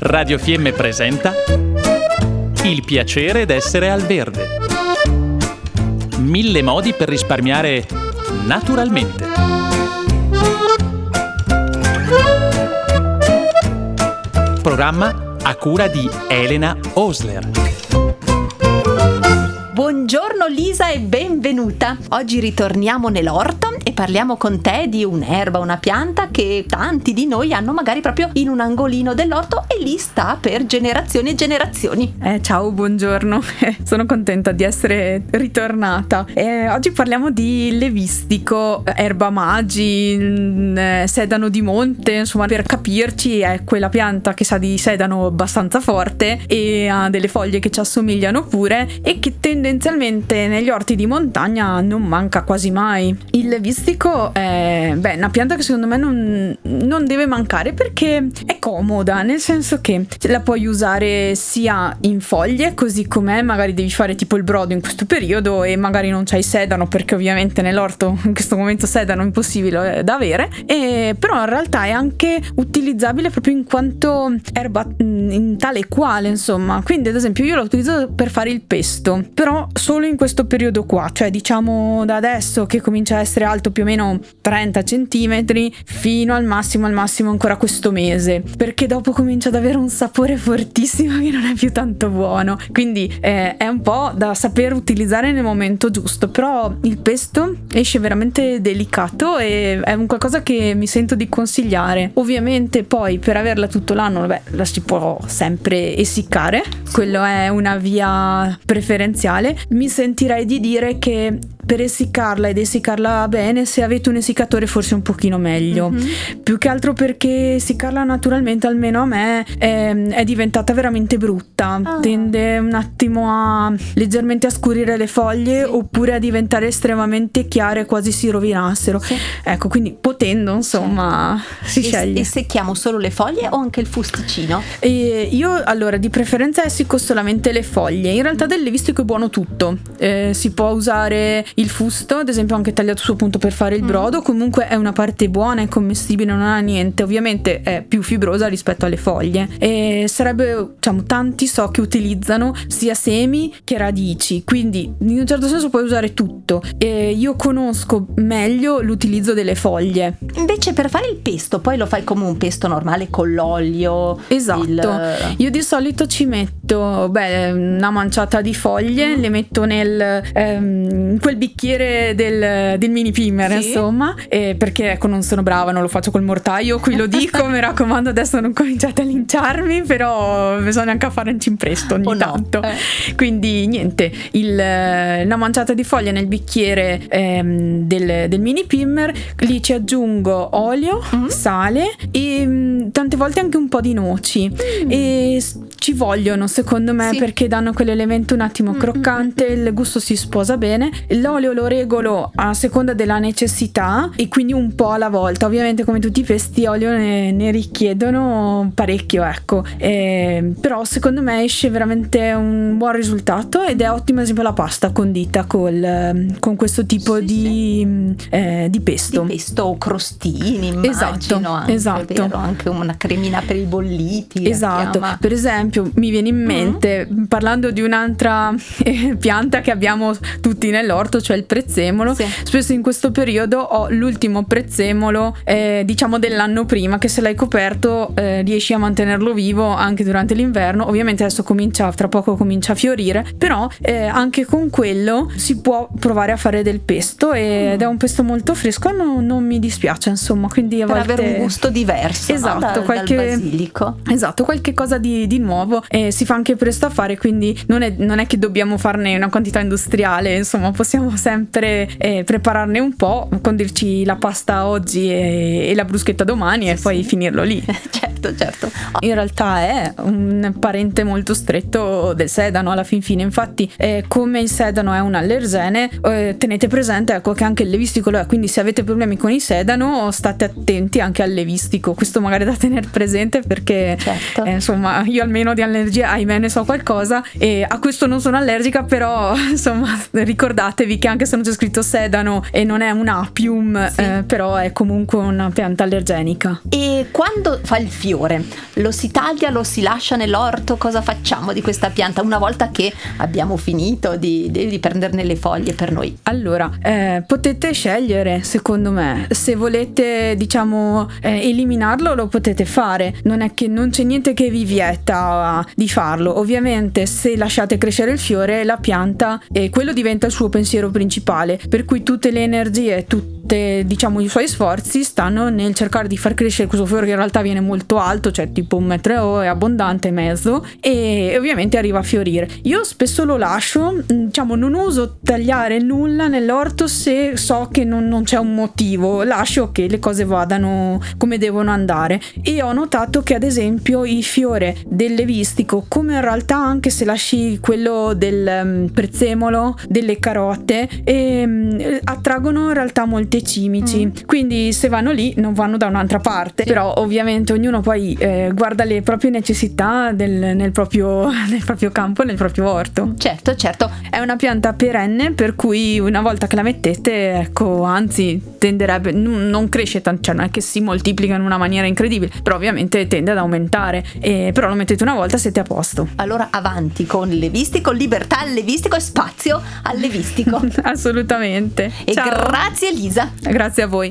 Radio Fiemme presenta Il piacere d'essere al verde. Mille modi per risparmiare naturalmente. Programma a cura di Elena Osler. Buongiorno Lisa e benvenuta. Oggi ritorniamo nell'orto e parliamo con te di un'erba, una pianta che tanti di noi hanno magari proprio in un angolino dell'orto e lì sta per generazioni e generazioni. Eh, ciao, buongiorno. Sono contenta di essere ritornata. Eh, oggi parliamo di levistico, erba magi, mm, eh, sedano di monte, insomma, per capirci è quella pianta che sa di sedano abbastanza forte e ha delle foglie che ci assomigliano pure e che tendenzialmente negli orti di montagna non manca quasi mai. Il levistico artistico è beh, una pianta che secondo me non, non, deve mancare perché è comoda, nel senso che la puoi usare sia in foglie, così com'è, magari devi fare tipo il brodo in questo periodo e magari non c'hai sedano perché ovviamente nell'orto in questo momento sedano è impossibile da avere, e, però in realtà è anche utilizzabile proprio in quanto erba mm, in tale e quale, insomma. Quindi ad esempio io lo utilizzo per fare il pesto, però solo in questo periodo qua, cioè diciamo da adesso che comincia a essere alto alto più o meno 30 cm fino al massimo al massimo ancora questo mese. Perché dopo comincia ad avere un sapore fortissimo che non è più tanto buono. Quindi eh, è un po' da saper utilizzare nel momento giusto. Però il pesto esce veramente delicato e è un qualcosa che mi sento di consigliare. Ovviamente poi per averla tutto l'anno beh, la si può sempre essiccare. Quello è una via preferenziale. Mi sentirei di dire che per essiccarla ed essiccarla bene, se avete un essiccatore forse un pochino meglio. Mm-hmm. Più che altro perché essiccarla naturalmente, almeno a me, è, è diventata veramente brutta. Ah. Tende un attimo a leggermente a scurire le foglie sì. oppure a diventare estremamente chiare, quasi si rovinassero. Sì. Ecco, quindi potendo, insomma, si e, sceglie. E secchiamo solo le foglie o anche il fusticino? E io allora di preferenza essicco solamente le foglie. In realtà del levistico è buono tutto. Eh, si può usare il fusto, ad esempio anche tagliato su appunto per fare il mm. brodo, comunque è una parte buona, è commestibile, non ha niente, ovviamente è più fibrosa rispetto alle foglie e sarebbe, diciamo, tanti so che utilizzano sia semi che radici, quindi in un certo senso puoi usare tutto e io conosco meglio l'utilizzo delle foglie. Invece per fare il pesto, poi lo fai come un pesto normale con l'olio. Esatto. Il... Io di solito ci metto beh, una manciata di foglie, mm. le metto nel ehm, quel bicchiere del, del mini primer, sì. insomma, perché ecco non sono brava, non lo faccio col mortaio, qui lo dico, mi raccomando adesso non cominciate a linciarmi, però bisogna anche fare un cimpresto ogni oh tanto. No. Eh. Quindi niente, il, una manciata di foglie nel bicchiere ehm, del, del, mini primer, lì ci aggiungo olio, mm-hmm. sale e mm, tante volte anche un po' di noci mm. e ci vogliono secondo me sì. perché danno quell'elemento un attimo mm-hmm. croccante, il gusto si sposa bene. L'olio lo regolo a seconda della necessità e quindi un po' alla volta. Ovviamente come tutti i pesti olio ne, ne richiedono parecchio, ecco. E, però secondo me esce veramente un buon risultato ed è ottima ad esempio la pasta condita col, con questo tipo sì, di, sì. Eh, di, pesto. Di pesto o crostini, immagino esatto, anche, esatto. Vero? Anche una cremina per i bolliti. Esatto. Per esempio mi viene in mm. mente, mm-hmm. parlando di un'altra eh, pianta che abbiamo tutti nell'orto, cioè il prezzemolo, sì. spesso in questo periodo ho l'ultimo prezzemolo eh, diciamo dell'anno prima che se l'hai coperto eh, riesci a mantenerlo vivo anche durante l'inverno ovviamente adesso comincia tra poco comincia a fiorire però eh, anche con quello si può provare a fare del pesto mm. ed è un pesto molto fresco non, non mi dispiace insomma quindi a per volte avere un gusto diverso esatto no? dal, qualche dal basilico esatto qualche cosa di, di nuovo e si fa anche presto a fare quindi non è, non è che dobbiamo farne una quantità industriale insomma possiamo sempre eh, prepararne un po', condirci la pasta oggi e, e la bruschetta domani sì, e poi finirlo lì. certo certo, certo. In realtà è un parente molto stretto del sedano alla fin fine, infatti eh, come il sedano è un allergene, eh, tenete presente ecco, che anche il levistico lo è, quindi se avete problemi con il sedano state attenti anche al levistico, questo magari da tenere presente perché certo. eh, insomma io almeno di allergia ahimè ne so qualcosa e a questo non sono allergica, però insomma ricordatevi che anche se non c'è scritto sedano e non è un apium, sì. Eh, però è comunque una pianta allergenica. E quando fa il fiore, lo si taglia, lo si lascia nell'orto, cosa facciamo di questa pianta una volta che abbiamo finito di, di, prenderne le foglie per noi? Allora, eh, potete scegliere, secondo me, se volete, diciamo, eh, eliminarlo lo potete fare, non è che non c'è niente che vi vieta di farlo. Ovviamente se lasciate crescere il fiore, la pianta, e quello diventa il suo pensiero principale, per cui tutte le energie, tutte diciamo i suoi sforzi stanno nel cercare di far crescere questo fiore che in realtà viene molto alto, cioè tipo un metro è abbondante e mezzo e ovviamente arriva a fiorire. Io spesso lo lascio, mm, diciamo non uso tagliare nulla nell'orto se so che non, non c'è un motivo, lascio che le cose vadano come devono andare e ho notato che ad esempio il fiore del levistico come in realtà anche se lasci quello del um, prezzemolo, delle carote um, attraggono in realtà molti dei cimici. Mm. Quindi se vanno lì non vanno da un'altra parte. Però ovviamente ognuno poi eh, guarda le proprie necessità del, nel, proprio, nel proprio campo, nel proprio orto. Certo, certo. È una pianta perenne per cui una volta che la mettete, ecco, anzi tenderebbe, non cresce tanto, cioè non è che si moltiplica in una maniera incredibile, però ovviamente tende ad aumentare. E, però lo mettete una volta siete a posto. Allora avanti con levistico, libertà al levistico e spazio al levistico. Assolutamente. E Ciao. grazie Elisa. Grazie a voi.